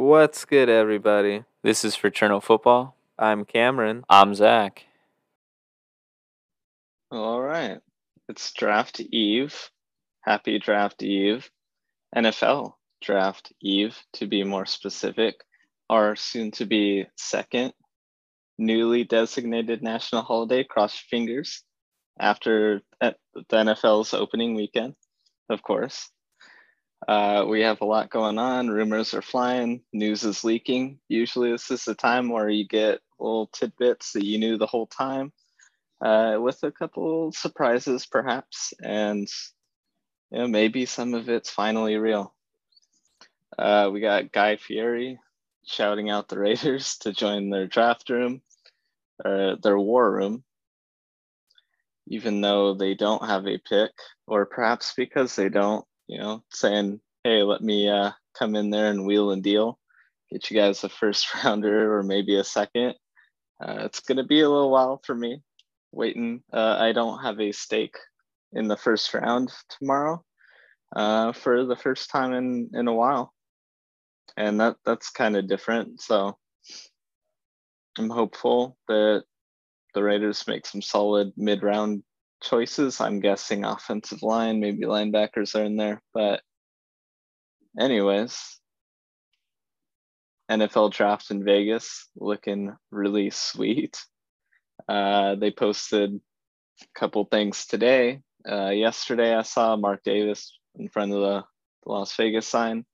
What's good, everybody? This is Fraternal Football. I'm Cameron. I'm Zach. All right. It's draft eve. Happy draft eve. NFL draft eve, to be more specific. Our soon to be second newly designated national holiday. Cross fingers after uh, the NFL's opening weekend, of course. Uh, we have a lot going on. Rumors are flying. News is leaking. Usually, this is the time where you get little tidbits that you knew the whole time, uh, with a couple surprises, perhaps, and you know, maybe some of it's finally real. Uh, we got Guy Fieri shouting out the Raiders to join their draft room, or their war room, even though they don't have a pick, or perhaps because they don't you know, saying, hey, let me uh, come in there and wheel and deal, get you guys a first rounder or maybe a second. Uh, it's going to be a little while for me waiting. Uh, I don't have a stake in the first round tomorrow uh, for the first time in, in a while. And that that's kind of different. So I'm hopeful that the Raiders make some solid mid round choices. I'm guessing offensive line, maybe linebackers are in there. But, anyways, NFL draft in Vegas looking really sweet. Uh, they posted a couple things today. Uh, yesterday, I saw Mark Davis in front of the, the Las Vegas sign.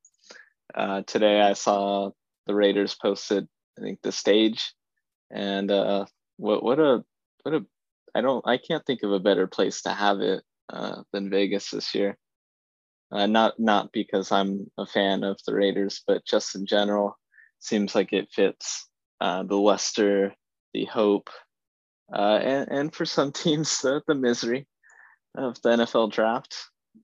Uh, today, I saw the Raiders posted, I think, the stage. And uh, what what a what a I don't I can't think of a better place to have it uh, than Vegas this year. Uh, not not because I'm a fan of the Raiders, but just in general, seems like it fits uh, the luster, the hope, uh, and and for some teams the, the misery of the NFL draft.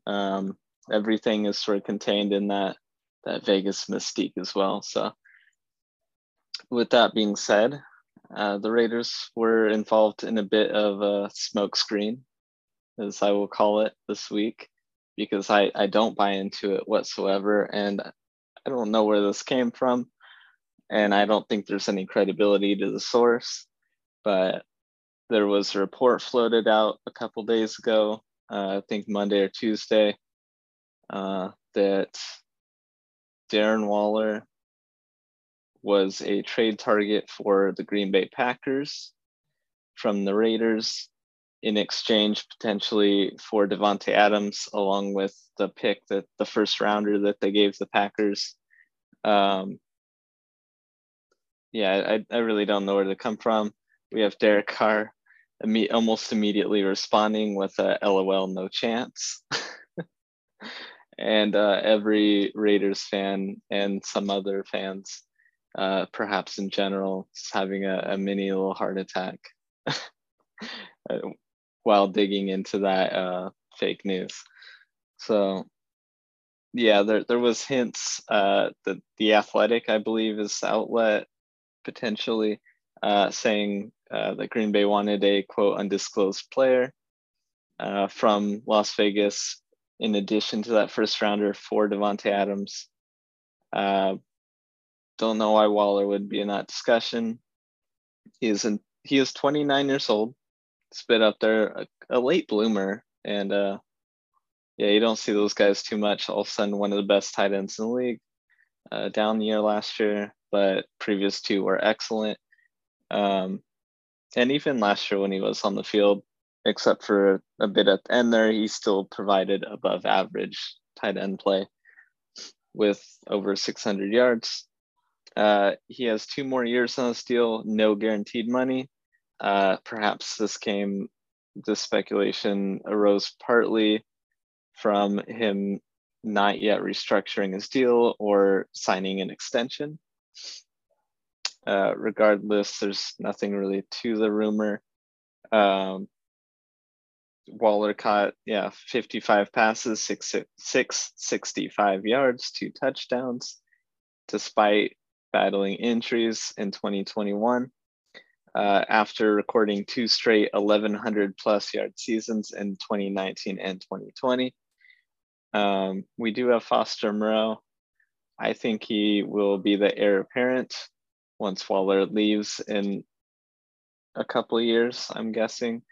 Um, everything is sort of contained in that that Vegas mystique as well. So, with that being said, uh, the Raiders were involved in a bit of a smokescreen, as I will call it this week, because I, I don't buy into it whatsoever. And I don't know where this came from. And I don't think there's any credibility to the source. But there was a report floated out a couple days ago, uh, I think Monday or Tuesday, uh, that Darren Waller was a trade target for the Green Bay Packers from the Raiders in exchange potentially for Davante Adams, along with the pick that the first rounder that they gave the Packers. Um, yeah, I, I really don't know where to come from. We have Derek Carr imme- almost immediately responding with a LOL, no chance. and uh, every Raiders fan and some other fans uh, perhaps in general, having a, a mini little heart attack uh, while digging into that uh, fake news. So, yeah, there there was hints uh, that the Athletic, I believe, is outlet potentially uh, saying uh, that Green Bay wanted a quote undisclosed player uh, from Las Vegas in addition to that first rounder for Davante Adams. Uh, don't know why Waller would be in that discussion. He is in, he is 29 years old. Spit up there, a, a late bloomer, and uh, yeah, you don't see those guys too much. All of a sudden, one of the best tight ends in the league. Uh, down the year last year, but previous two were excellent. Um, and even last year when he was on the field, except for a bit at the end there, he still provided above average tight end play with over 600 yards, uh, he has two more years on his deal, no guaranteed money. Uh, perhaps this came, this speculation arose partly from him not yet restructuring his deal or signing an extension. Uh, regardless, there's nothing really to the rumor. Um, Waller caught, yeah, 55 passes, six, six, 65 yards, two touchdowns, despite battling injuries in 2021 uh, after recording two straight 1100 plus yard seasons in 2019 and 2020. Um, we do have Foster Moreau I think he will be the heir apparent once Waller leaves in a couple of years, I'm guessing.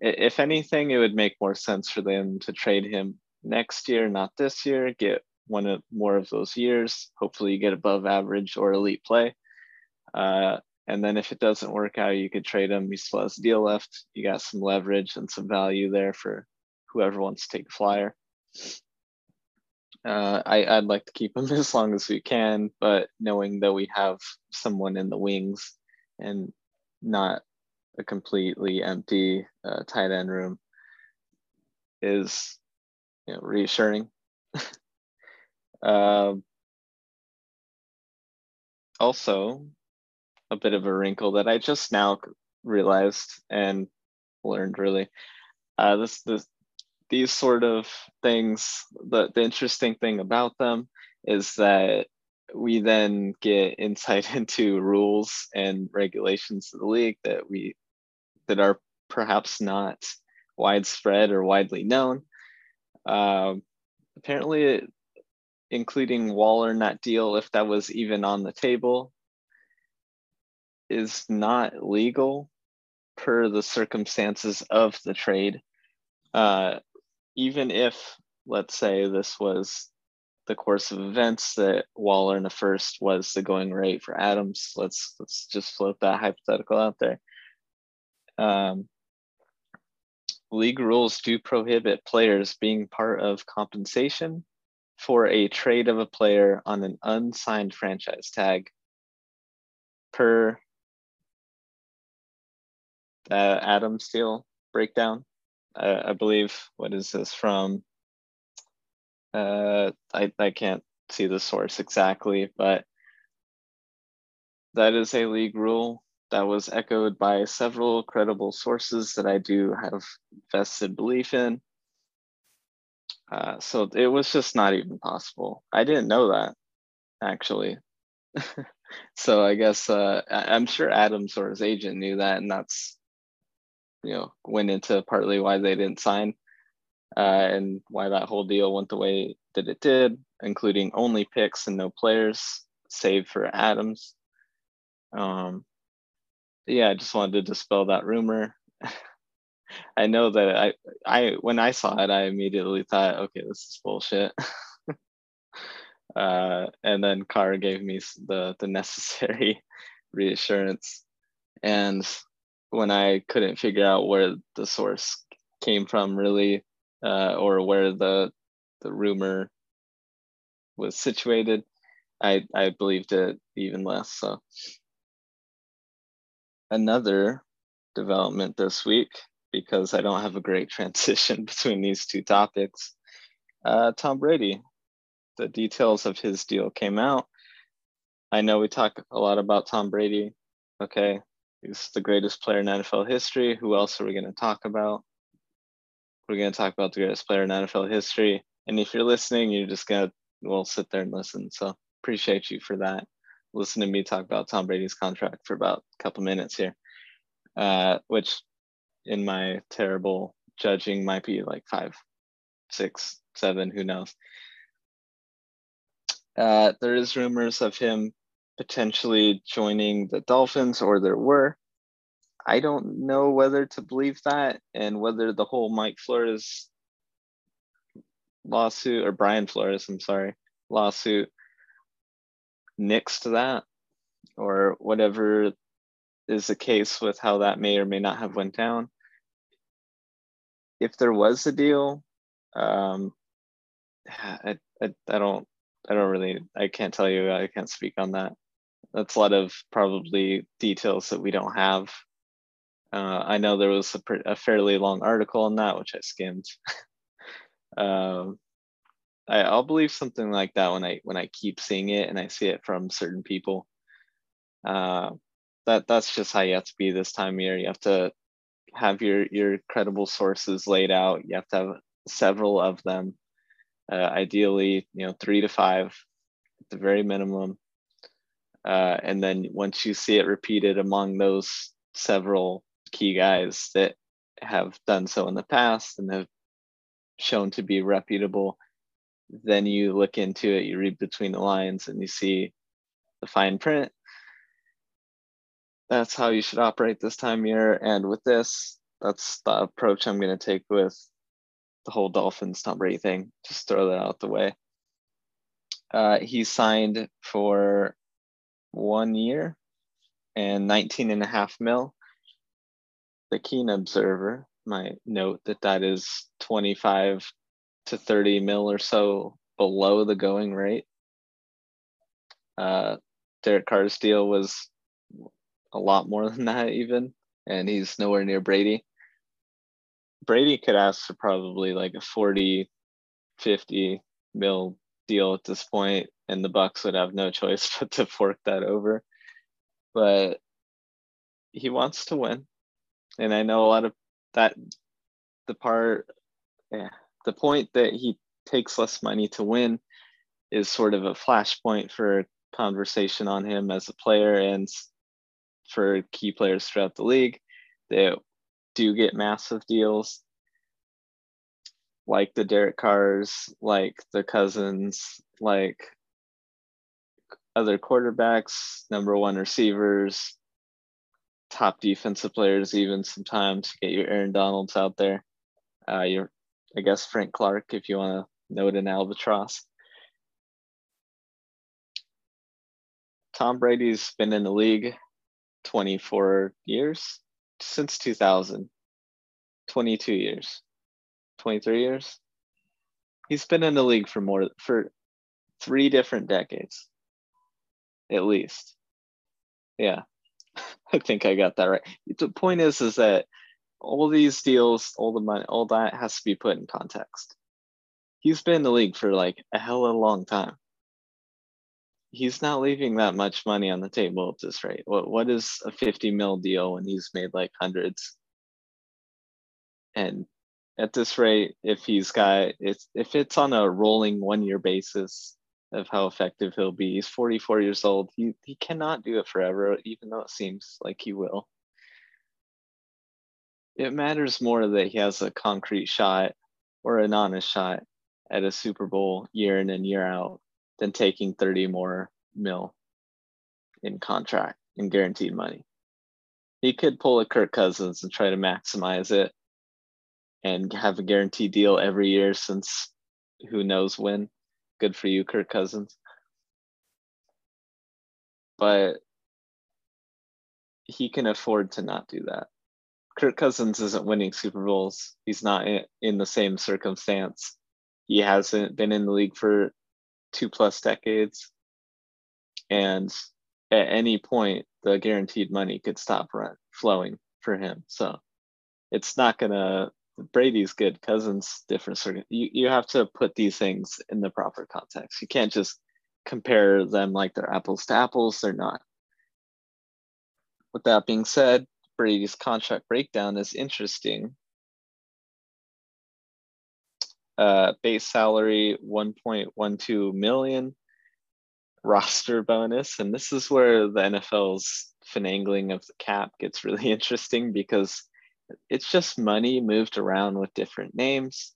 If anything, it would make more sense for them to trade him next year, not this year, get one of more of those years. Hopefully, you get above average or elite play. Uh, and then if it doesn't work out, you could trade him. He still has deal left. You got some leverage and some value there for whoever wants to take a flyer. Uh, I, I'd like to keep him as long as we can, but knowing that we have someone in the wings and not a completely empty uh, tight end room is you know reassuring. um, also, a bit of a wrinkle that I just now realized and learned really. Uh, this this these sort of things. The the interesting thing about them is that we then get insight into rules and regulations of the league that we that are perhaps not widespread or widely known. Um, apparently, including Waller in that deal, if that was even on the table, is not legal per the circumstances of the trade. Uh, even if, let's say, this was the course of events that Waller in the first was the going rate for Adams. Let's let's just float that hypothetical out there. Um, league rules do prohibit players being part of compensation for a trade of a player on an unsigned franchise tag per uh, Adam Steele breakdown. Uh, I believe, what is this from? Uh, I, I can't see the source exactly, but that is a league rule that was echoed by several credible sources that I do have vested belief in. Uh, so it was just not even possible. I didn't know that actually. so I guess uh, I'm sure Adams or his agent knew that, and that's you know went into partly why they didn't sign uh, and why that whole deal went the way that it did, including only picks and no players, save for Adams. Um, yeah, I just wanted to dispel that rumor. I know that I, I when I saw it, I immediately thought, okay, this is bullshit. uh, and then Carr gave me the the necessary reassurance, and when I couldn't figure out where the source came from, really, uh, or where the the rumor was situated, I I believed it even less. So another development this week because I don't have a great transition between these two topics. Uh, Tom Brady, the details of his deal came out. I know we talk a lot about Tom Brady. Okay, he's the greatest player in NFL history. Who else are we going to talk about? We're going to talk about the greatest player in NFL history. And if you're listening, you're just going to, well, sit there and listen. So appreciate you for that listen to me talk about Tom Brady's contract for about a couple minutes here, uh, which in my terrible judging might be like five, six, seven, who knows. Uh, there is rumors of him potentially joining the Dolphins, or there were. I don't know whether to believe that and whether the whole Mike Flores lawsuit or Brian Flores, I'm sorry, lawsuit next to that or whatever is the case with how that may or may not have went down if there was a deal um I, I, I don't i don't really i can't tell you i can't speak on that that's a lot of probably details that we don't have uh, i know there was a, a, fairly long article on that which i skimmed um, I, I'll believe something like that when I when I keep seeing it and I see it from certain people. Uh, that that's just how you have to be this time of year. You have to have your your credible sources laid out. You have to have several of them, uh, ideally, you know, three to five at the very minimum. Uh, and then once you see it repeated among those several key guys that have done so in the past and have shown to be reputable, then you look into it, you read between the lines, and you see the fine print. That's how you should operate this time year. And with this, that's the approach I'm going to take with the whole Dolphins Tom Brady thing. Just throw that out the way. Uh, he signed for one year and 19 and a half mil. The keen observer might note that that is 25 to 30 mil or so below the going rate. Uh, Derek Carr's deal was a lot more than that, even, and he's nowhere near Brady. Brady could ask for probably like a 40, 50 mil deal at this point, and the Bucs would have no choice but to fork that over. But he wants to win, and I know a lot of that. The part, yeah, the point that he takes less money to win is sort of a flashpoint for conversation on him as a player and for key players throughout the league that do get massive deals like the Derek Carrs, like the Cousins, like other quarterbacks, number one receivers, top defensive players, even sometimes get your Aaron Donalds out there. Uh, your, I guess Frank Clark, if you want to note an albatross. Tom Brady's been in the league 24 years since 2000, 22 years, 23 years. He's been in the league for more for three different decades, at least. Yeah, I think I got that right. The point is, is that all these deals, all the money, all that has to be put in context. He's been in the league for like a hell of a long time he's not leaving that much money on the table at this rate. What what is a 50 mil deal when he's made like hundreds? And at this rate, if he's got it's if it's on a rolling one year basis of how effective he'll be, he's 44 years old. He he cannot do it forever, even though it seems like he will. It matters more that he has a concrete shot or an honest shot at a Super Bowl year in and year out than taking 30 more mil in contract and guaranteed money. He could pull a Kirk Cousins and try to maximize it and have a guaranteed deal every year since who knows when. Good for you, Kirk Cousins. But he can afford to not do that. Kirk Cousins isn't winning Super Bowls. He's not in the same circumstance. He hasn't been in the league for two plus decades. And at any point, the guaranteed money could stop run flowing for him. So it's not gonna. Brady's good. Cousins different. Circuit. You you have to put these things in the proper context. You can't just compare them like they're apples to apples. They're not. With that being said, Brady's contract breakdown is interesting uh, base salary 1.12 million, roster bonus, and this is where the NFL's finagling of the cap gets really interesting because it's just money moved around with different names,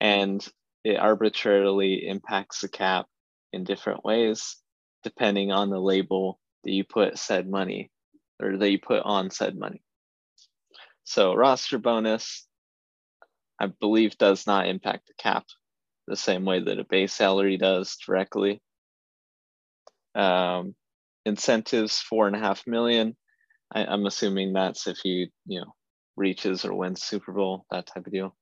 and it arbitrarily impacts the cap in different ways depending on the label that you put said money or that you put on said money. So roster bonus I believe does not impact the cap the same way that a base salary does directly. Um, incentives four and a half million. I, I'm assuming that's if you you know reaches or wins Super Bowl that type of deal.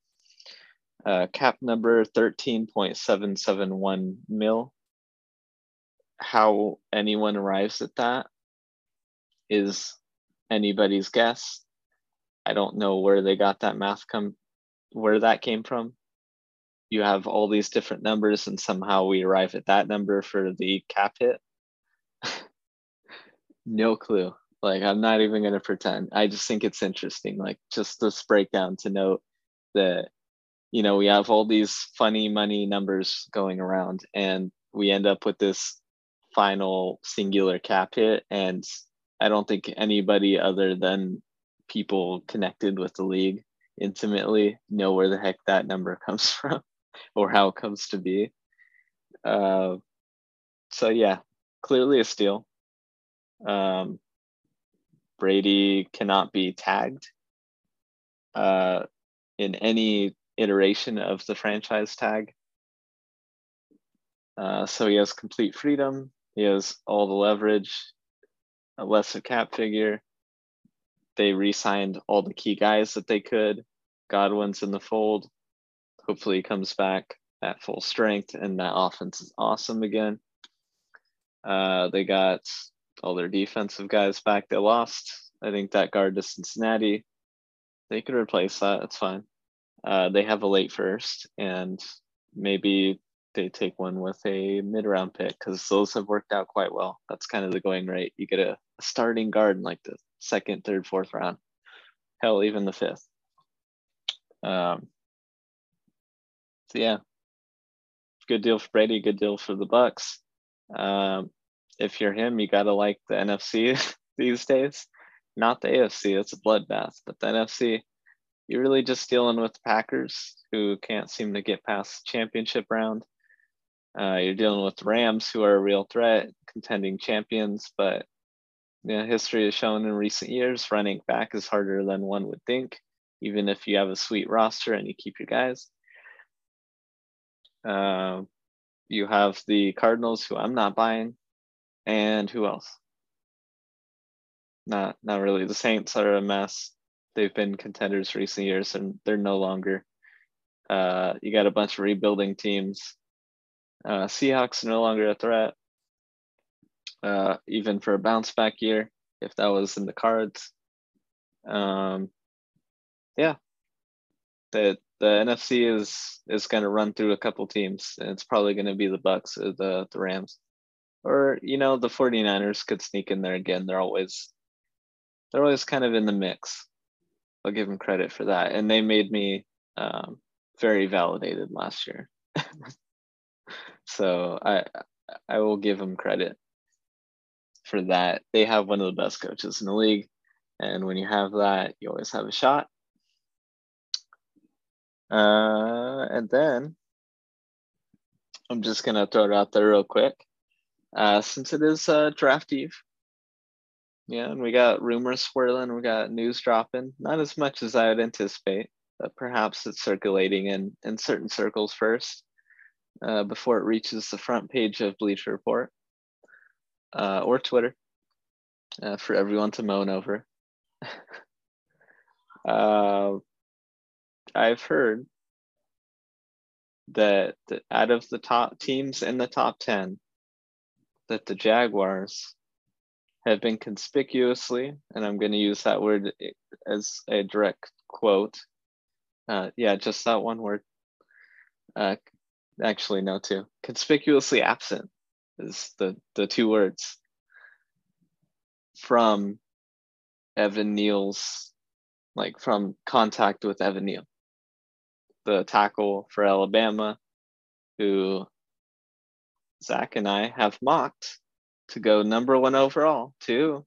Uh, cap number thirteen point seven seven one mil. How anyone arrives at that is anybody's guess. I don't know where they got that math come where that came from. You have all these different numbers, and somehow we arrive at that number for the cap hit. no clue. Like, I'm not even going to pretend. I just think it's interesting, like, just this breakdown to note that, you know, we have all these funny money numbers going around, and we end up with this final singular cap hit. And I don't think anybody other than people connected with the league intimately know where the heck that number comes from or how it comes to be. Uh, so yeah, clearly a steal. Um, Brady cannot be tagged uh, in any iteration of the franchise tag. Uh, so he has complete freedom. He has all the leverage, a lesser cap figure. They re-signed all the key guys that they could. Godwin's in the fold. Hopefully he comes back at full strength and that offense is awesome again. Uh, they got all their defensive guys back. They lost. I think that guard to Cincinnati. They could replace that. It's fine. Uh, they have a late first, and maybe they take one with a mid round pick because those have worked out quite well. That's kind of the going rate. You get a starting guard in like the second, third, fourth round. Hell, even the fifth. Um, so yeah, good deal for Brady. Good deal for the Bucs. Um, if you're him, you gotta like the NFC these days, not the AFC. It's a bloodbath, but the NFC, you're really just dealing with Packers who can't seem to get past championship round. Uh, you're dealing with Rams who are a real threat, contending champions, but know, history has shown in recent years running back is harder than one would think, even if you have a sweet roster and you keep your guys. Uh, you have the Cardinals, who I'm not buying, and who else? Not not really. The Saints are a mess. They've been contenders recent years, and they're no longer. Uh, you got a bunch of rebuilding teams. Uh, Seahawks no longer a threat, uh, even for a bounce back year, if that was in the cards. Um, yeah, the the NFC is is going to run through a couple teams, and it's probably going to be the Bucs or the the Rams, or you know the 49ers could sneak in there again. They're always they're always kind of in the mix. I'll give them credit for that, and they made me um, very validated last year. so I I will give them credit for that. They have one of the best coaches in the league, and when you have that, you always have a shot. Uh, and then I'm just gonna throw it out there real quick. Uh, since it is uh, draft eve, yeah, and we got rumors swirling, we got news dropping. Not as much as I would anticipate, but perhaps it's circulating in in certain circles first uh, before it reaches the front page of Bleacher Report uh, or Twitter uh, for everyone to moan over. I've heard that, that out of the top teams in the top 10, that the Jaguars have been conspicuously, and I'm going to use that word as a direct quote. Uh, yeah, just that one word. Uh, actually, no, two. Conspicuously absent is the, the two words from Evan Neal's, like from contact with Evan Neal the tackle for Alabama, who Zach and I have mocked to go number one overall, too.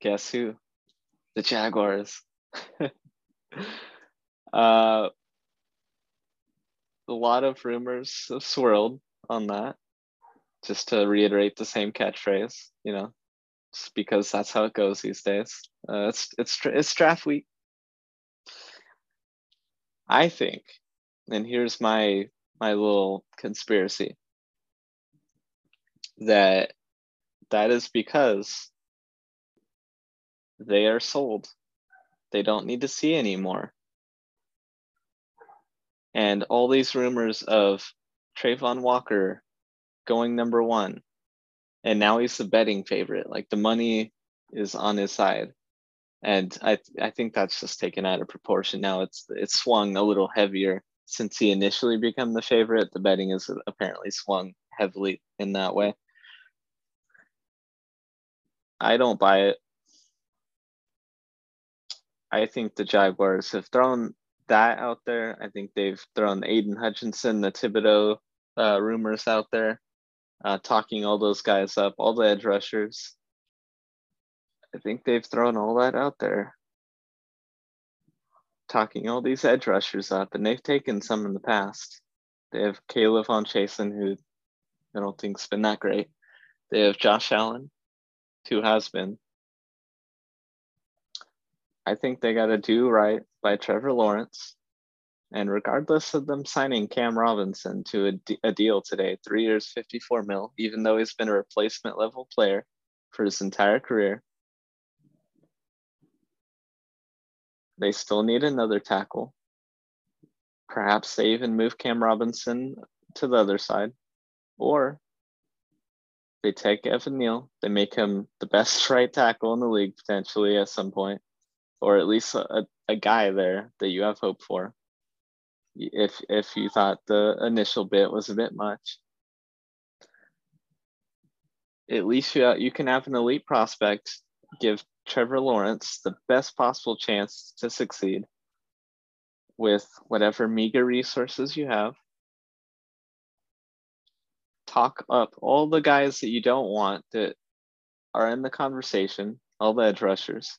Guess who? The Jaguars. uh, a lot of rumors have swirled on that. Just to reiterate the same catchphrase, you know, just because that's how it goes these days. Uh, it's it's it's draft week. I think, and here's my my little conspiracy that that is because they are sold. They don't need to see anymore. And all these rumors of Travon Walker going number one, and now he's the betting favorite. Like the money is on his side and I I think that's just taken out of proportion now. It's it's swung a little heavier since he initially became the favorite. The betting is apparently swung heavily in that way. I don't buy it. I think the Jaguars have thrown that out there. I think they've thrown Aidan Hutchinson, the Thibodeaux uh, rumors out there, uh, talking all those guys up, all the edge rushers. I think they've thrown all that out there. Talking all these edge rushers up, and they've taken some in the past. They have K'Lavon Chaisson, who I don't think's been that great. They have Josh Allen, who has been. I think they got to do right by Trevor Lawrence. And regardless of them signing Cam Robinson to a, d- a deal today, three years, 54 mil, even though he's been a replacement level player for his entire career, they still need another tackle. Perhaps they even move Cam Robinson to the other side. Or they take Evan Neal, they make him the best right tackle in the league potentially at some point, or at least a, a guy there that you have hope for. If if you thought the initial bit was a bit much, at least you you can have an elite prospect give Trevor Lawrence the best possible chance to succeed with whatever meager resources you have. Talk up all the guys that you don't want that are in the conversation, all the edge rushers,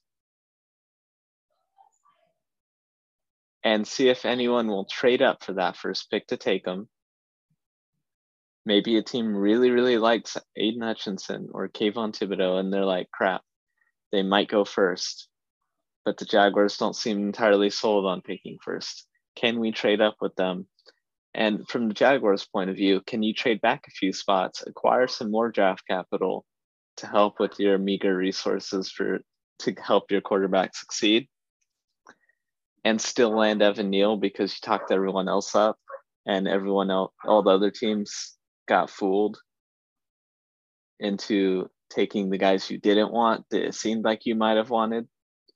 and see if anyone will trade up for that first pick to take them. Maybe a team really, really likes Aidan Hutchinson or Kayvon Thibodeaux, and they're like, crap, they might go first. But the Jaguars don't seem entirely sold on picking first. Can we trade up with them? And from the Jaguars' point of view, can you trade back a few spots, acquire some more draft capital to help with your meager resources for to help your quarterback succeed? And still land Evan Neal because you talked everyone else up and everyone else, all the other teams got fooled into taking the guys you didn't want that it seemed like you might have wanted,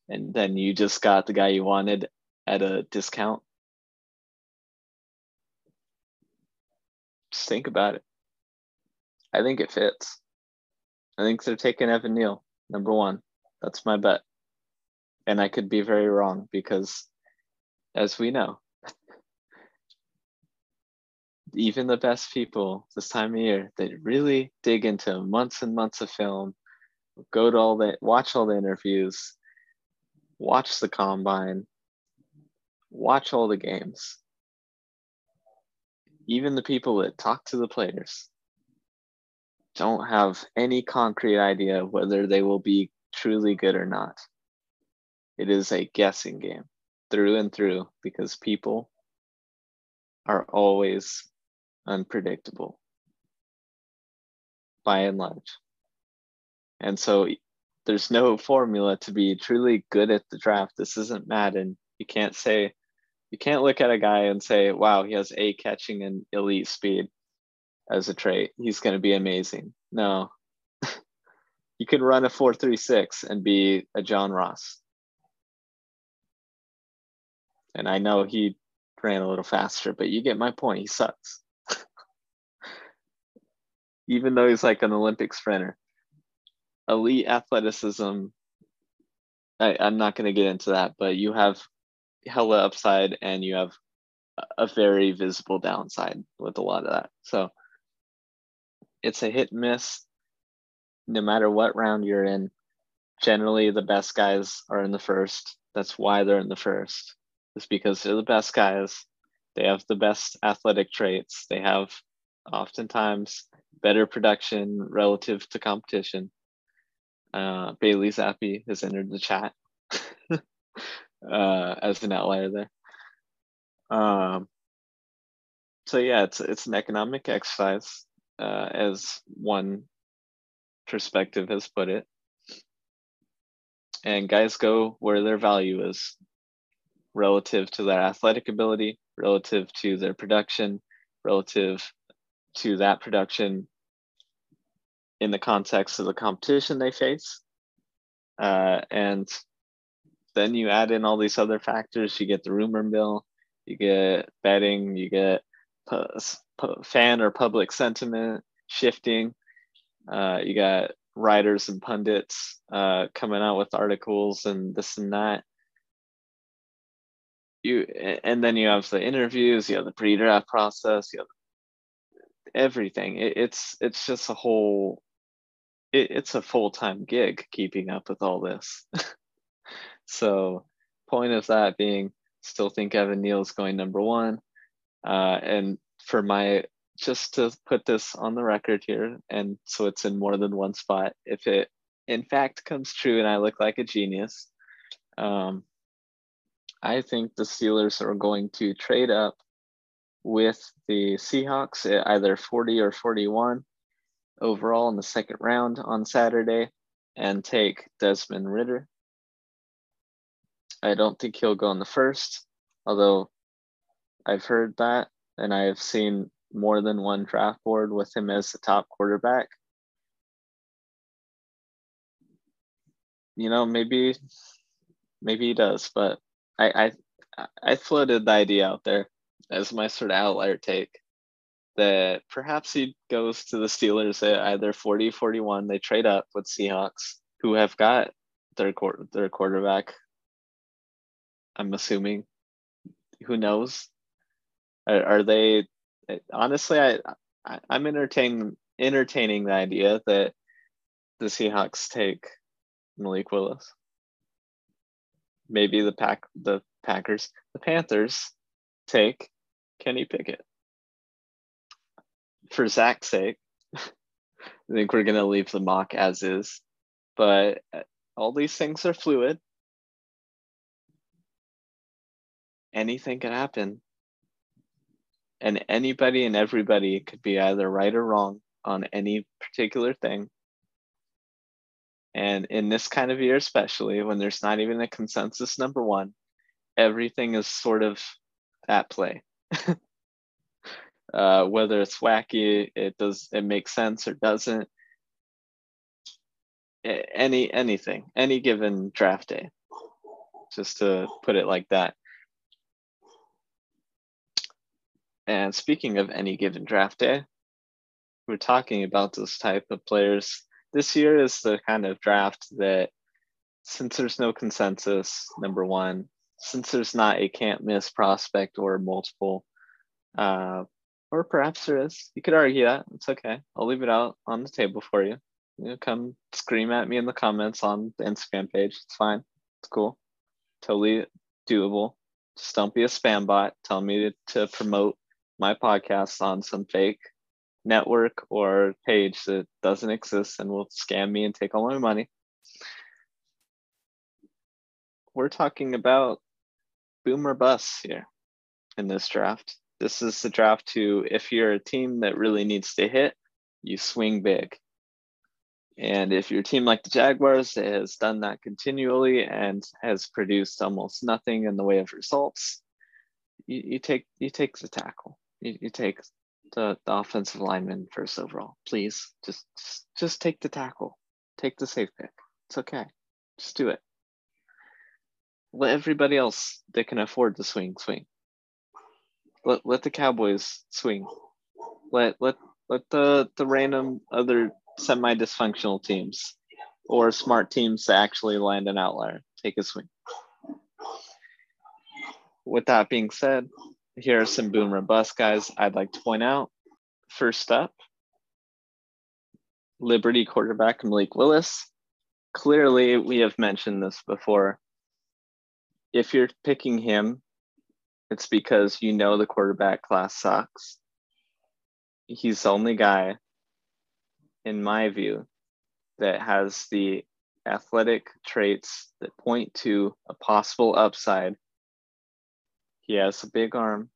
and then you just got the guy you wanted at a discount. Just think about it. I think it fits. I think they're taking Evan Neal, number one. That's my bet. And I could be very wrong because, as we know, even the best people this time of year, they really dig into months and months of film, go to all the watch all the interviews, watch the combine, watch all the games. Even the people that talk to the players don't have any concrete idea whether they will be truly good or not. It is a guessing game through and through because people are always unpredictable by and large. And so there's no formula to be truly good at the draft. This isn't Madden. You can't say, you can't look at a guy and say, wow, he has a catching and elite speed as a trait. He's going to be amazing. No. you can run a 436 and be a John Ross. And I know he ran a little faster, but you get my point. He sucks even though he's like an Olympic sprinter. Elite athleticism. I, I'm not going to get into that, but you have hella upside and you have a very visible downside with a lot of that. So it's a hit and miss no matter what round you're in. Generally, the best guys are in the first. That's why they're in the first. It's because they're the best guys. They have the best athletic traits. They have oftentimes better production relative to competition. Uh, Bailey Zappe has entered the chat uh, as an outlier there. Um, so yeah, it's it's an economic exercise, uh, as one perspective has put it. And guys go where their value is relative to their athletic ability, relative to their production, relative to that production in the context of the competition they face. Uh, and then you add in all these other factors. You get the rumor mill, you get betting, you get fan or public sentiment shifting. Uh, you got writers and pundits uh, coming out with articles and this and that. You and then you have the interviews, you have the pre-draft process, you have everything. It, it's it's just a whole. It, it's a full time gig keeping up with all this. so, point of that being, still think Evan Neal is going number one, uh, and for my just to put this on the record here, and so it's in more than one spot. If it in fact comes true and I look like a genius, um, I think the Steelers are going to trade up with the Seahawks at either 40 or 41 overall in the second round on Saturday and take Desmond Ridder. I don't think he'll go in the first, although I've heard that and I have seen more than one draft board with him as the top quarterback. You know, maybe maybe he does, but I I I floated the idea out there as my sort of outlier take that perhaps he goes to the Steelers at either 40, 41. They trade up with Seahawks, who have got their their quarterback. I'm assuming. Who knows? Are, are they? Honestly, I, I I'm entertaining entertaining the idea that the Seahawks take Malik Willis. Maybe the pack the Packers, the Panthers take Kenny Pickett. For Zach's sake, I think we're gonna leave the mock as is, but all these things are fluid. Anything can happen. And anybody and everybody could be either right or wrong on any particular thing. And in this kind of year, especially when there's not even a consensus number one, everything is sort of at play. uh, whether it's wacky, it does it makes sense or doesn't. Any anything, any given draft day, just to put it like that. And speaking of any given draft day, we're talking about this type of players. This year is the kind of draft that, since there's no consensus, number one, since there's not a can't miss prospect or multiple, uh, or perhaps there is, you could argue that. It's okay. I'll leave it out on the table for you. You know, come scream at me in the comments on the Instagram page. It's fine. It's cool. Totally doable. Just don't be a spam bot. Tell me to, to promote my podcast on some fake network or page that doesn't exist and will scam me and take all my money. We're talking about boomer bust here in this draft. This is the draft to, if you're a team that really needs to hit, you swing big. And if you're a team like the Jaguars has done that continually and has produced almost nothing in the way of results, you, you take you take the tackle. You, you take the, the offensive lineman first overall. Please just, just just take the tackle. Take the safe pick. It's okay. Just do it let everybody else that can afford to swing swing. Let let the Cowboys swing. Let let let the the random other semi dysfunctional teams or smart teams that actually land an outlier take a swing. With that being said, here are some boomer bust guys I'd like to point out. First up, Liberty quarterback Malik Willis. Clearly, we have mentioned this before if you're picking him, it's because you know the quarterback class sucks. He's the only guy, in my view, that has the athletic traits that point to a possible upside. He has a big arm.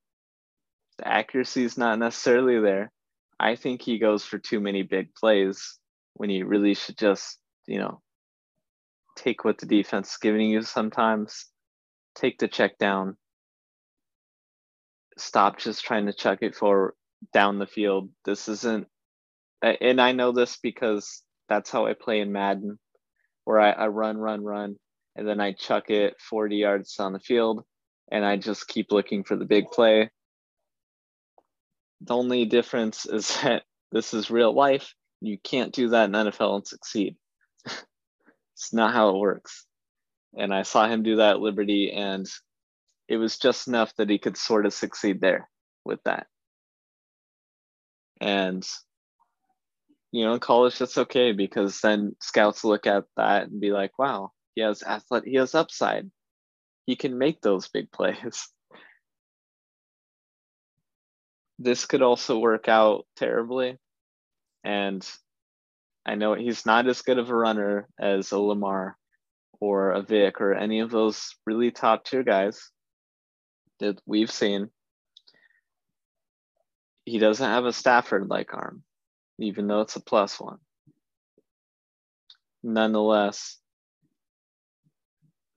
The accuracy is not necessarily there. I think he goes for too many big plays when he really should just, you know, take what the defense is giving you sometimes take the check down. Stop just trying to chuck it for down the field. This isn't, and I know this because that's how I play in Madden, where I, I run, run, run, and then I chuck it 40 yards on the field, and I just keep looking for the big play. The only difference is that this is real life. You can't do that in NFL and succeed. it's not how it works and I saw him do that at Liberty, and it was just enough that he could sort of succeed there with that. And you know, in college that's okay because then scouts look at that and be like, "Wow, he has athlete, he has upside. He can make those big plays." this could also work out terribly. And I know he's not as good of a runner as a Lamar or a Vic or any of those really top tier guys that we've seen. He doesn't have a Stafford like arm, even though it's a plus one. Nonetheless,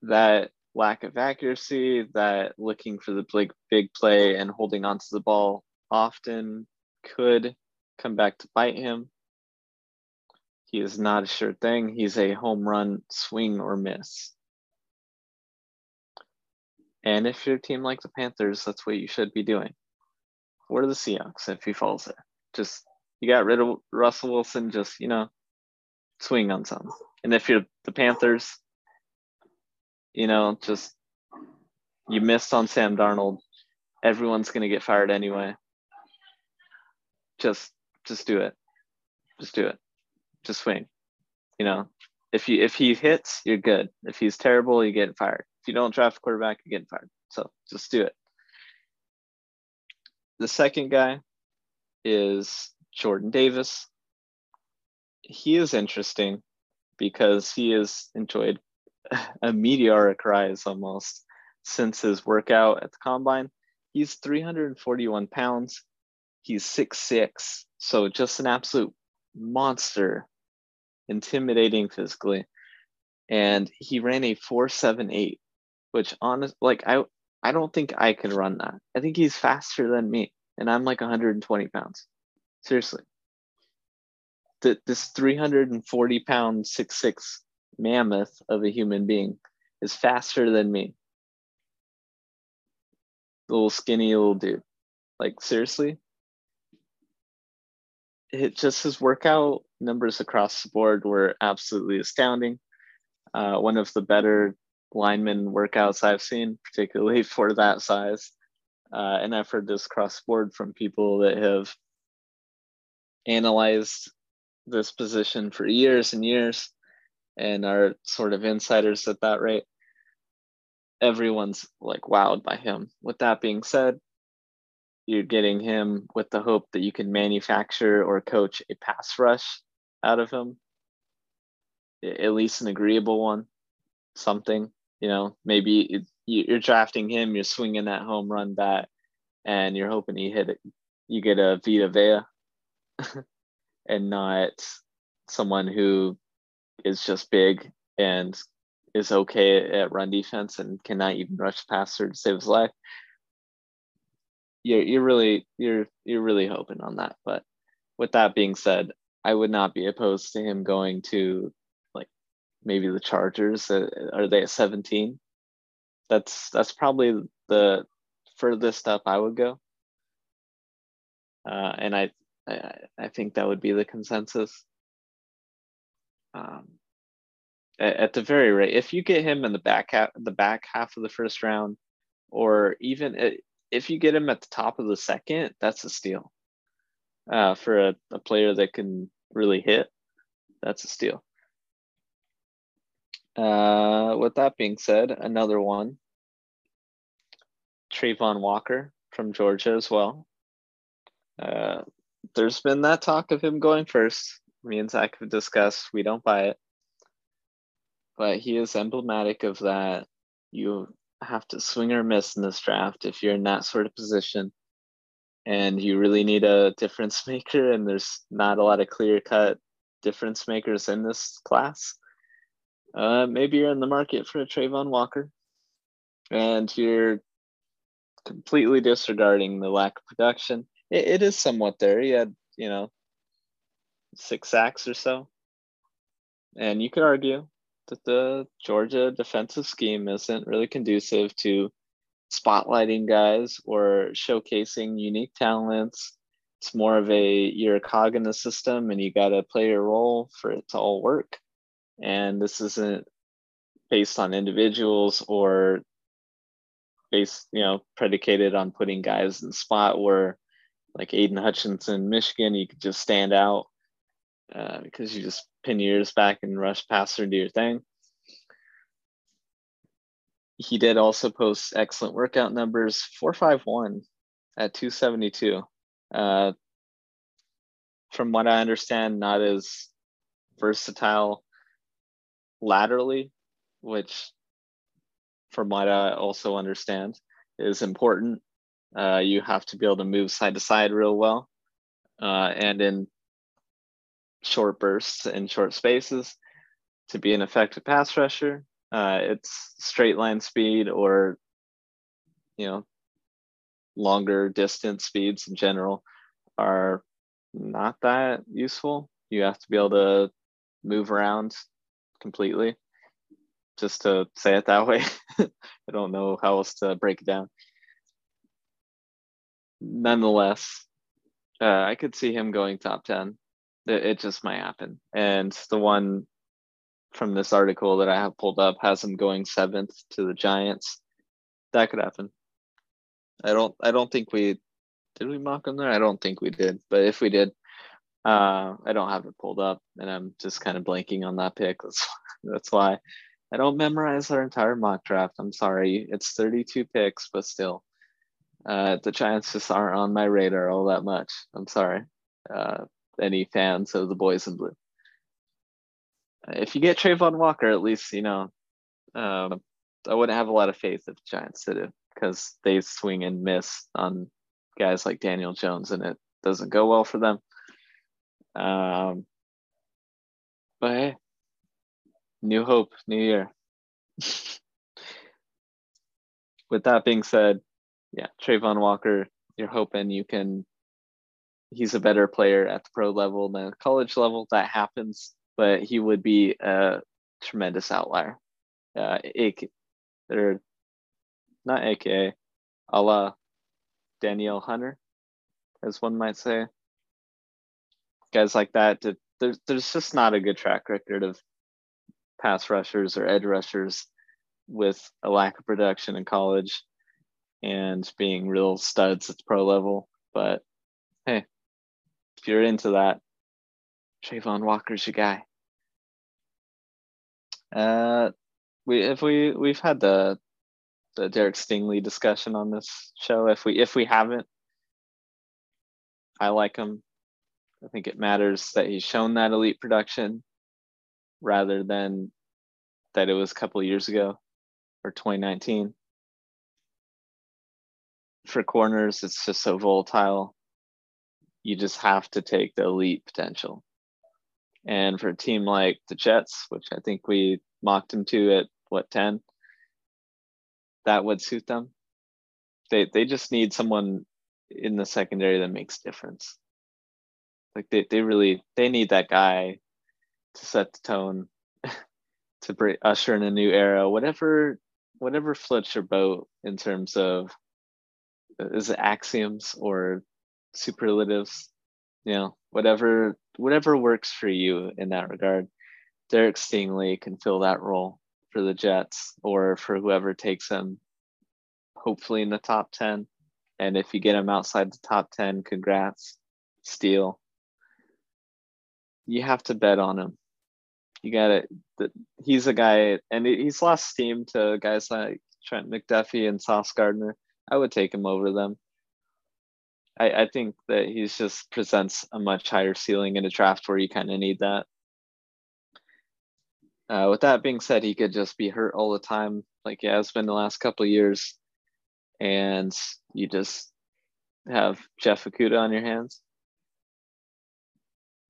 that lack of accuracy, that looking for the big, big play and holding onto the ball often could come back to bite him. He is not a sure thing. He's a home run swing or miss. And if you're a team like the Panthers, that's what you should be doing. What are the Seahawks if he falls there? Just you got rid of Russell Wilson, just you know, swing on some. And if you're the Panthers, you know, just you missed on Sam Darnold. Everyone's gonna get fired anyway. Just just do it. Just do it. Just swing. You know, if you if he hits, you're good. If he's terrible, you get fired. You don't draft quarterback, you're getting fired. So just do it. The second guy is Jordan Davis. He is interesting because he has enjoyed a meteoric rise almost since his workout at the combine. He's 341 pounds. He's six six, so just an absolute monster, intimidating physically. And he ran a 478, which honest like I I don't think I could run that. I think he's faster than me, and I'm like 120 pounds. Seriously. The, this 340 pound six six mammoth of a human being is faster than me. Little skinny little dude. Like seriously? It just his workout numbers across the board were absolutely astounding. Uh, one of the better lineman workouts I've seen, particularly for that size. Uh, and I've heard this cross board from people that have analyzed this position for years and years and are sort of insiders at that rate. Everyone's like wowed by him. With that being said, you're getting him with the hope that you can manufacture or coach a pass rush out of him, at least an agreeable one, something. You know, maybe you're drafting him, you're swinging that home run bat, and you're hoping he hit it. You get a Vita Vea, and not someone who is just big and is okay at run defense and cannot even rush passer to save his life. You're you're really you're you're really hoping on that. But with that being said, I would not be opposed to him going to maybe the Chargers. Uh, are they at 17? That's that's probably the furthest up I would go. Uh, and I, I I think that would be the consensus um, at, at the very rate, if you get him in the back half, the back half of the first round, or even if you get him at the top of the second, that's a steal. Uh, for a, a player that can really hit, that's a steal. Uh, with that being said, another one, Travon Walker from Georgia as well. Uh, there's been that talk of him going first me and Zach have discussed. We don't buy it. But he is emblematic of that. You have to swing or miss in this draft if you're in that sort of position. And you really need a difference maker, and there's not a lot of clear cut difference makers in this class. Uh, maybe you're in the market for a Travon Walker, and you're completely disregarding the lack of production. It, it is somewhat there. He had, you know, six sacks or so. And you could argue that the Georgia defensive scheme isn't really conducive to spotlighting guys or showcasing unique talents. It's more of a you're a cog in the system and you got to play your role for it to all work. And this isn't based on individuals or based, you know, predicated on putting guys in spot where like Aidan Hutchinson, Michigan, you could just stand out uh, because you just pin your ears back and rush past or do your thing. He did also post excellent workout numbers 451 at 272. Uh, from what I understand, not as versatile laterally, which from what I also understand is important. Uh, you have to be able to move side to side real well. Uh, and in short bursts and short spaces to be an effective pass rusher. Uh, it's straight line speed or, you know, longer distance speeds in general are not that useful. You have to be able to move around completely. Just to say it that way. I don't know how else to break it down. Nonetheless, uh, I could see him going top 10. It, it just might happen. And the one from this article that I have pulled up has him going seventh to the Giants. That could happen. I don't I don't think we did we mock him there? I don't think we did. But if we did, uh, I don't have it pulled up and I'm just kind of blanking on that pick. That's that's why I don't memorize our entire mock draft. I'm sorry. It's 32 picks, but still. Uh, the Giants just aren't on my radar all that much. I'm sorry. Uh, any fans of the boys in blue. If you get Travon Walker, at least you know um, I wouldn't have a lot of faith if the Giants did it because they swing and miss on guys like Daniel Jones, and it doesn't go well for them. Um, but hey, new hope, new year. With that being said, yeah, Travon Walker, you're hoping you can. He's a better player at the pro level than the college level. That happens, but he would be a tremendous outlier. Uh, AK, or not AKA, a la Danielle Hunter, as one might say. Guys like that, there's there's just not a good track record of pass rushers or edge rushers with a lack of production in college and being real studs at the pro level. But hey, if you're into that, Travon Walker's your guy. Uh, we if we we've had the the Derek Stingley discussion on this show. If we if we haven't, I like him. I think it matters that he's shown that elite production rather than that it was a couple years ago or 2019 for corners, it's just so volatile. You just have to take the elite potential. And for a team like the Jets, which I think we mocked him to at what 10, that would suit them. They they just need someone in the secondary that makes difference. Like they, they really they need that guy to set the tone, to bring, usher in a new era. Whatever whatever floats your boat in terms of uh, is it axioms or superlatives? You know whatever whatever works for you in that regard. Derek stingley can fill that role for the jets or for whoever takes him hopefully in the top 10 and if you get him outside the top 10 congrats steal you have to bet on him you got it he's a guy and he's lost steam to guys like trent mcduffie and sauce gardner I would take him over them. I, I think that he's just presents a much higher ceiling in a draft where you kind of need that. Uh, with that being said, he could just be hurt all the time, like he has been the last couple years, and you just have Jeff Okudah on your hands.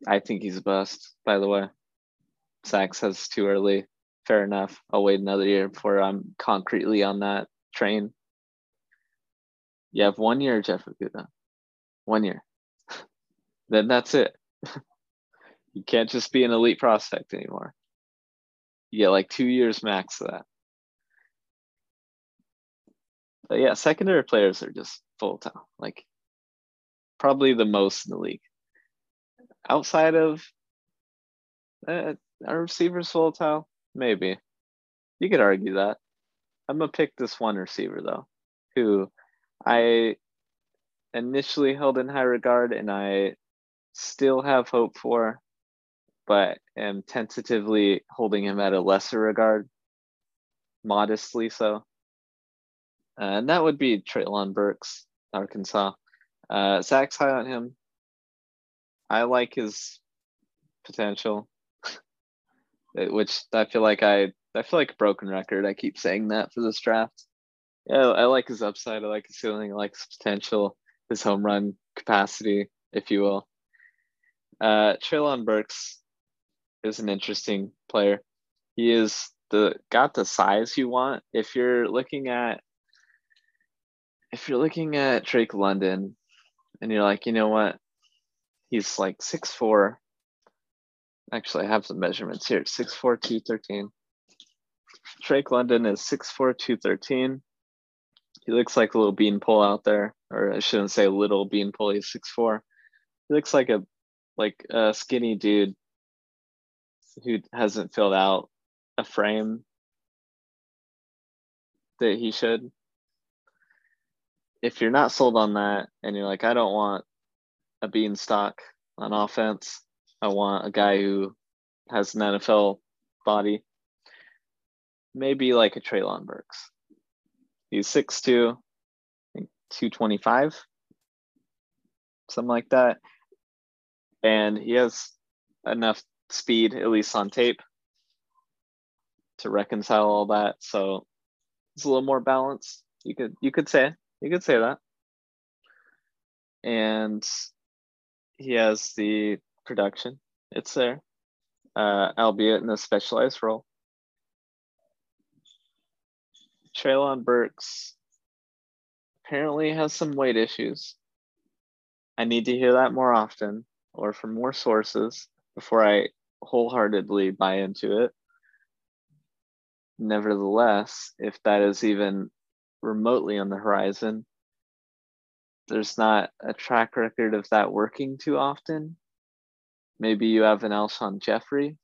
I think he's a bust, by the way. Zach says too early. Fair enough. I'll wait another year before I'm concretely on that train. You have one year, Jeff Okudah. One year. then that's it. you can't just be an elite prospect anymore. You get like two years max of that. But yeah, secondary players are just full time. Like probably the most in the league. Outside of uh, our receivers volatile, maybe. You could argue that. I'm gonna pick this one receiver though, who I initially held in high regard and I still have hope for, but am tentatively holding him at a lesser regard, modestly so. and that would be Treylon Burks, Arkansas. Uh, Zach's high on him. I like his potential, which I feel like I I feel like a broken record. I keep saying that for this draft. Yeah, I like his upside. I like his ceiling. I like his potential, his home run capacity, if you will. Uh, Treylon Burks is an interesting player. He is the got the size you want. If you're looking at if you're looking at Drake London and you're like, you know what? He's like six four. Actually, I have some measurements here. 6'4, 213. Drake London is six four two thirteen. He looks like a little beanpole out there, or I shouldn't say little beanpole. He's 6'4. He looks like a like a skinny dude who hasn't filled out a frame that he should. If you're not sold on that and you're like, I don't want a beanstalk on offense, I want a guy who has an NFL body, maybe like a Treylon Burks. He's 6'2, 225, something like that. And he has enough speed, at least on tape, to reconcile all that. So it's a little more balanced. You could you could say you could say that. And he has the production. It's there, uh, albeit in a specialized role. Treylon Burks apparently has some weight issues. I need to hear that more often or from more sources before I wholeheartedly buy into it. Nevertheless, if that is even remotely on the horizon, there's not a track record of that working too often. Maybe you have an Alshon Jeffery,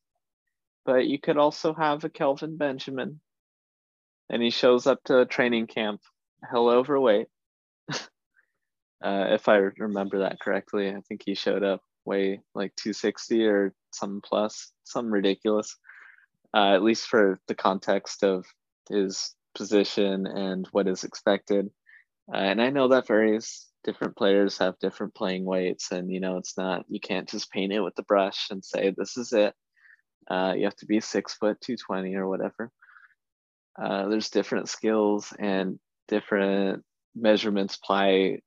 but you could also have a Kelvin Benjamin. And he shows up to a training camp hell overweight. uh, if I remember that correctly, I think he showed up weigh like 260 or some plus, some ridiculous. Uh, at least for the context of his position and what is expected. Uh, and I know that varies. Different players have different playing weights, and you know it's not you can't just paint it with the brush and say this is it. Uh, you have to be six foot two twenty or whatever. Uh, there's different skills and different measurements apply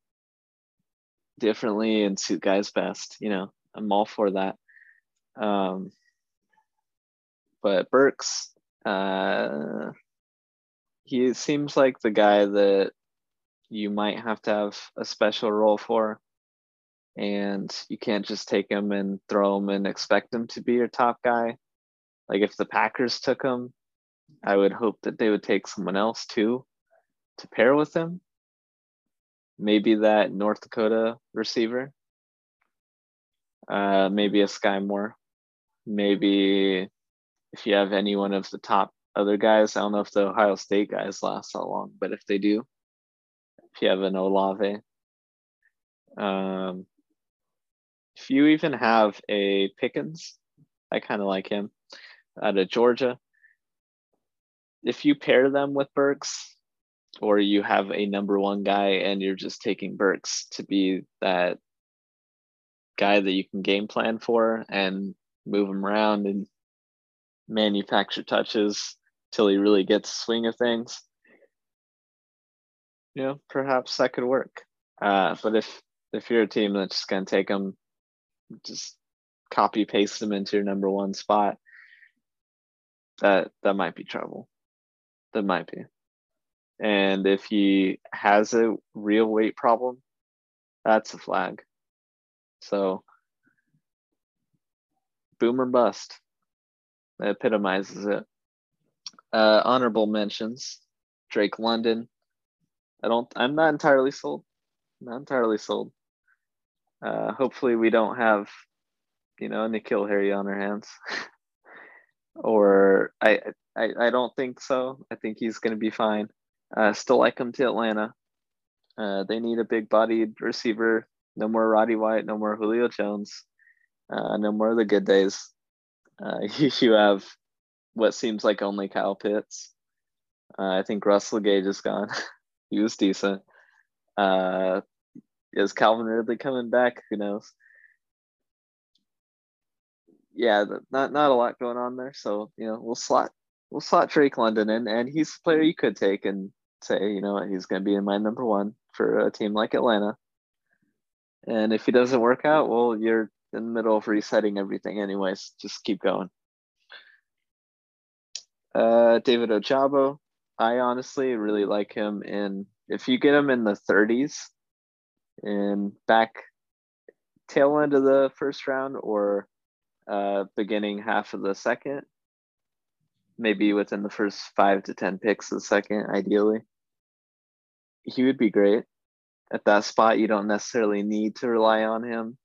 differently and suit guys best. You know, I'm all for that. Um, but Burks, uh, he seems like the guy that you might have to have a special role for. And you can't just take him and throw him and expect him to be your top guy. Like if the Packers took him, I would hope that they would take someone else too to pair with him. Maybe that North Dakota receiver. Uh, maybe a Skyy Moore. Maybe if you have any one of the top other guys, I don't know if the Ohio State guys last that long, but if they do, an Olave, um, if you even have a Pickens, I kind of like him out of Georgia. If you pair them with Burks, or you have a number one guy and you're just taking Burks to be that guy that you can game plan for and move him around and manufacture touches till he really gets swing of things. You know, perhaps that could work. Uh, but if if you're a team that's just gonna take them, just copy paste them into your number one spot, that that might be trouble. That might be. And if he has a real weight problem, that's a flag. So boomer bust. Epitomizes it. Uh, honorable mentions: Drake London. I don't. I'm not entirely sold. Not entirely sold. Uh, hopefully, we don't have, you know, N'Keal Harry on our hands. or I, I, I don't think so. I think he's going to be fine. Uh, still like him to Atlanta. Uh, they need a big-bodied receiver. No more Roddy White. No more Julio Jones. Uh, no more the good days. Uh, you have what seems like only Kyle Pitts. Uh, I think Russell Gage is gone. he was decent. Uh, is Calvin Ridley coming back? Who knows? Yeah, not not a lot going on there. So you know, we'll slot we'll slot Drake London in, and he's a player you could take and say, you know, he's going to be in my number one for a team like Atlanta. And if he doesn't work out, well, you're in the middle of resetting everything, anyways. Just keep going. Uh, David Ojabo, I honestly really like him in if you get him in the 30s and back tail end of the first round or uh, beginning half of the second, maybe within the first five to 10 picks of the second, ideally. He would be great. At that spot, you don't necessarily need to rely on him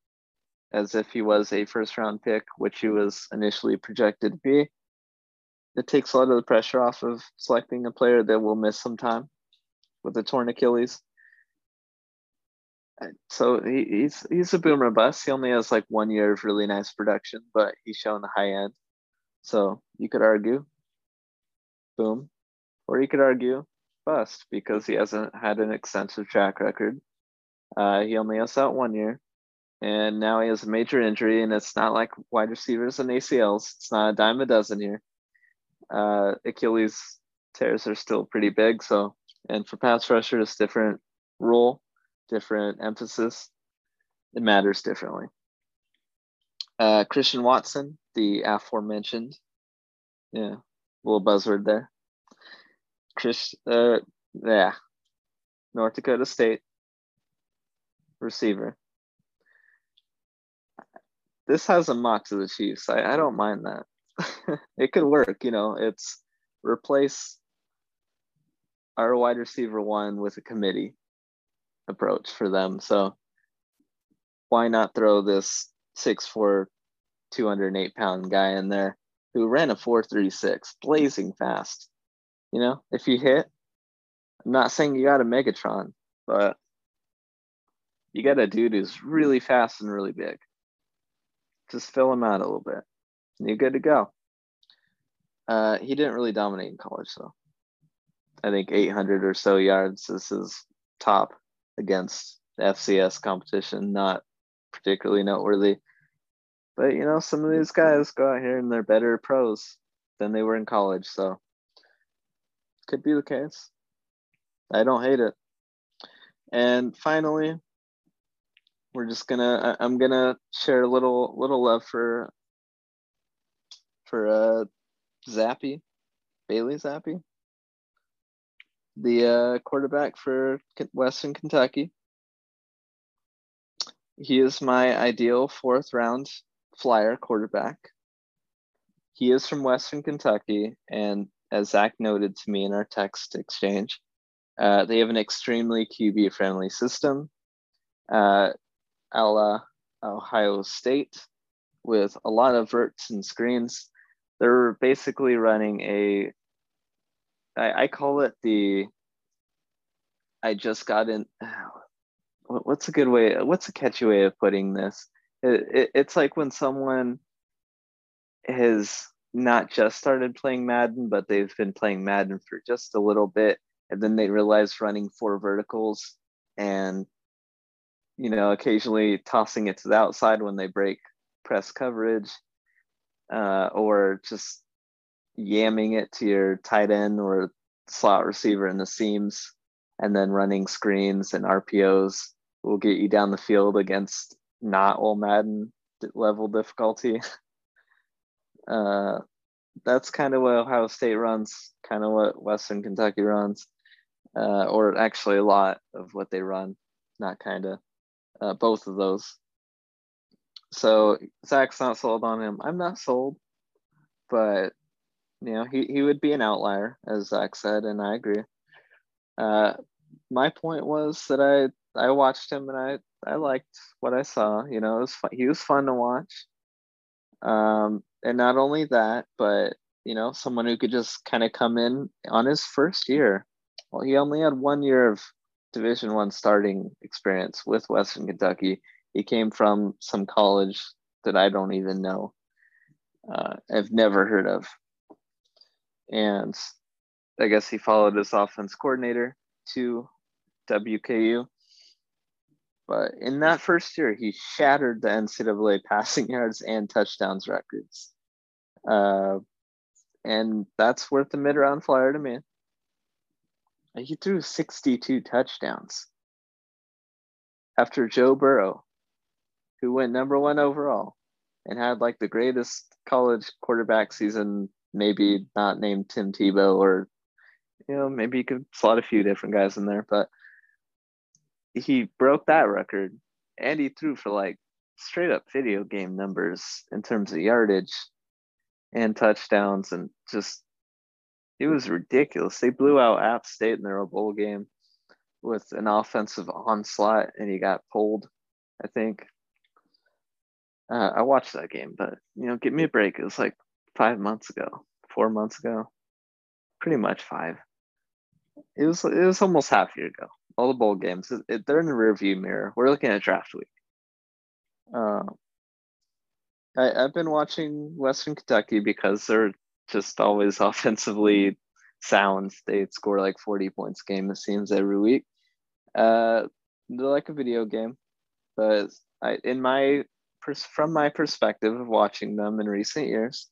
as if he was a first round pick, which he was initially projected to be it takes a lot of the pressure off of selecting a player that will miss some time with a torn Achilles. So he, he's he's a boomer bust. He only has like one year of really nice production, but he's shown the high end. So you could argue boom, or you could argue bust because he hasn't had an extensive track record. Uh, he only has that one year, and now he has a major injury, and it's not like wide receivers and ACLs. It's not a dime a dozen here uh, Achilles tears are still pretty big. So, and for pass rushers, different role, different emphasis. It matters differently. Uh, Christian Watson, the aforementioned, yeah, little buzzword there. Chris, uh, yeah, North Dakota State receiver. This has a mock to the Chiefs. I, I don't mind that. it could work. You know, it's replace our wide receiver one with a committee approach for them. So why not throw this 6'4, 208 pound guy in there who ran a 436, blazing fast? You know, if you hit, I'm not saying you got a Megatron, but you got a dude who's really fast and really big. Just fill him out a little bit you're good to go. Uh, he didn't really dominate in college, though. I think 800 or so yards is his top against FCS competition. Not particularly noteworthy. But, you know, some of these guys go out here and they're better pros than they were in college. So, could be the case. I don't hate it. And finally, we're just gonna i'm gonna share a little little love for for uh, Zappe, Bailey Zappe, the uh, quarterback for Western Kentucky. He is my ideal fourth round flyer quarterback. He is from Western Kentucky, and as Zach noted to me in our text exchange, uh, they have an extremely QB friendly system, uh, a la Ohio State, with a lot of verts and screens they're basically running a I, I call it the I just got in what's a good way what's a catchy way of putting this? It, it, it's like when someone has not just started playing Madden, but they've been playing Madden for just a little bit, and then they realize running four verticals and you know occasionally tossing it to the outside when they break press coverage uh, or just yamming it to your tight end or slot receiver in the seams and then running screens and RPOs will get you down the field against not all Madden level difficulty. Uh, that's kind of what Ohio State runs, kind of what Western Kentucky runs, uh, or actually a lot of what they run, not kind of, uh, both of those. So Zach's not sold on him. I'm not sold, but you know he, he would be an outlier, as Zach said, and I agree. Uh, my point was that I I watched him and I I liked what I saw. You know, it was fun. he was fun to watch. Um, and not only that, but you know, someone who could just kind of come in on his first year. Well, he only had one year of Division One starting experience with Western Kentucky he came from some college that I don't even know. Uh, I've never heard of. And I guess he followed his offense coordinator to WKU. But in that first year, he shattered the NCAA passing yards and touchdowns records. Uh, and that's worth the mid round flyer to me. He threw 62 touchdowns after Joe Burrow, who went number one overall and had like the greatest college quarterback season, maybe not named Tim Tebow or, you know, maybe you could slot a few different guys in there, but he broke that record and he threw for like straight up video game numbers in terms of yardage and touchdowns and just it was ridiculous. They blew out App State in their bowl game with an offensive onslaught and he got pulled, I think. Uh, I watched that game, but you know, give me a break. It was like five months ago, four months ago, pretty much five. It was it was almost half a year ago all the bowl games. It, it, they're in the rearview mirror. We're looking at draft week. Uh, I, I've been watching Western Kentucky because they're just always offensively sound. They score like 40 points game, it seems, every week. Uh, they're like a video game. But I, in my from my perspective of watching them in recent years,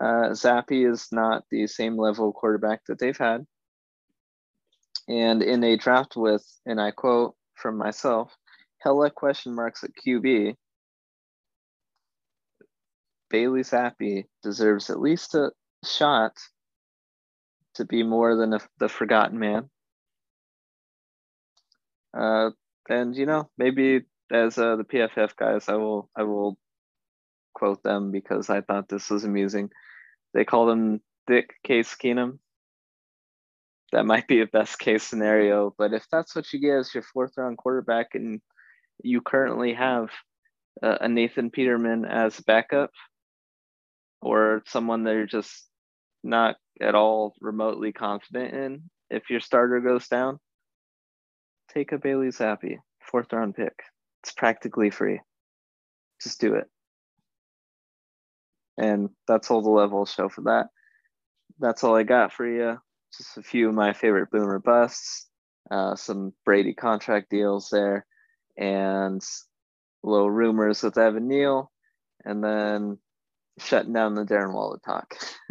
uh, Zappe is not the same level quarterback that they've had. And in a draft with, and I quote from myself, hella question marks at QB, Bailey Zappe deserves at least a shot to be more than a, the forgotten man. Uh, and you know, maybe as uh, the PFF guys, I will I will quote them because I thought this was amusing. They call him Dick Case Keenum that might be a best case scenario. But if that's what you get as your fourth round quarterback and you currently have a Nathan Peterman as backup or someone that you're just not at all remotely confident in, if your starter goes down, take a Bailey Zappe, fourth round pick. It's practically free. Just do it. And that's all the level show for that. That's all I got for you just a few of my favorite boomer busts, uh, some Brady contract deals there, and little rumors with Evan Neal, and then shutting down the Darren Waller talk.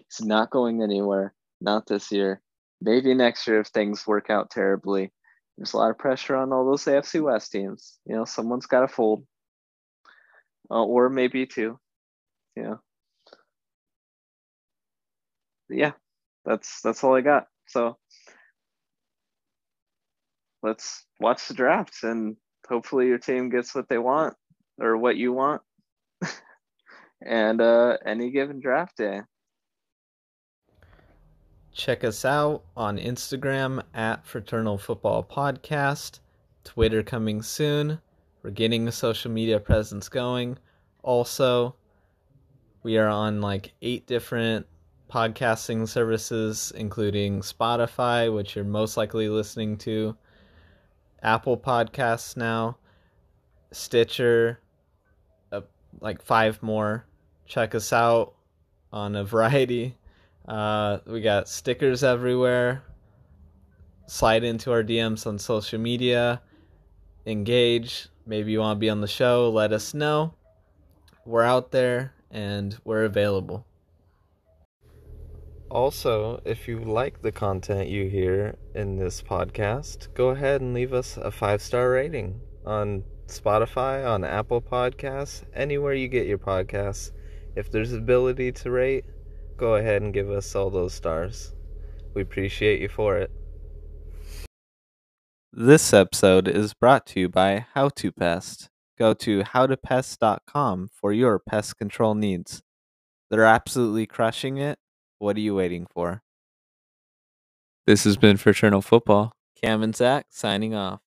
it's not going anywhere, not this year. Maybe next year if things work out terribly. There's a lot of pressure on all those AFC West teams. You know, someone's got to fold, uh, or maybe two. You know. yeah, that's that's all I got. So let's watch the draft and hopefully your team gets what they want or what you want. and uh any given draft day. Check us out on Instagram at Fraternal Football Podcast, Twitter coming soon. We're getting a social media presence going. Also, we are on like eight different podcasting services, including Spotify, which you're most likely listening to, Apple Podcasts now, Stitcher, uh, like five more. Check us out on a variety. Uh, we got stickers everywhere. Slide into our DMs on social media. Engage. Maybe you want to be on the show. Let us know. We're out there and we're available. Also, if you like the content you hear in this podcast, go ahead and leave us a five star rating on Spotify, on Apple Podcasts, anywhere you get your podcasts. If there's ability to rate, go ahead and give us all those stars. We appreciate you for it. This episode is brought to you by How to Pest. Go to howtopest.com for your pest control needs. They're absolutely crushing it what are you waiting for? This has been Fraternal Football. Cam and Zach signing off.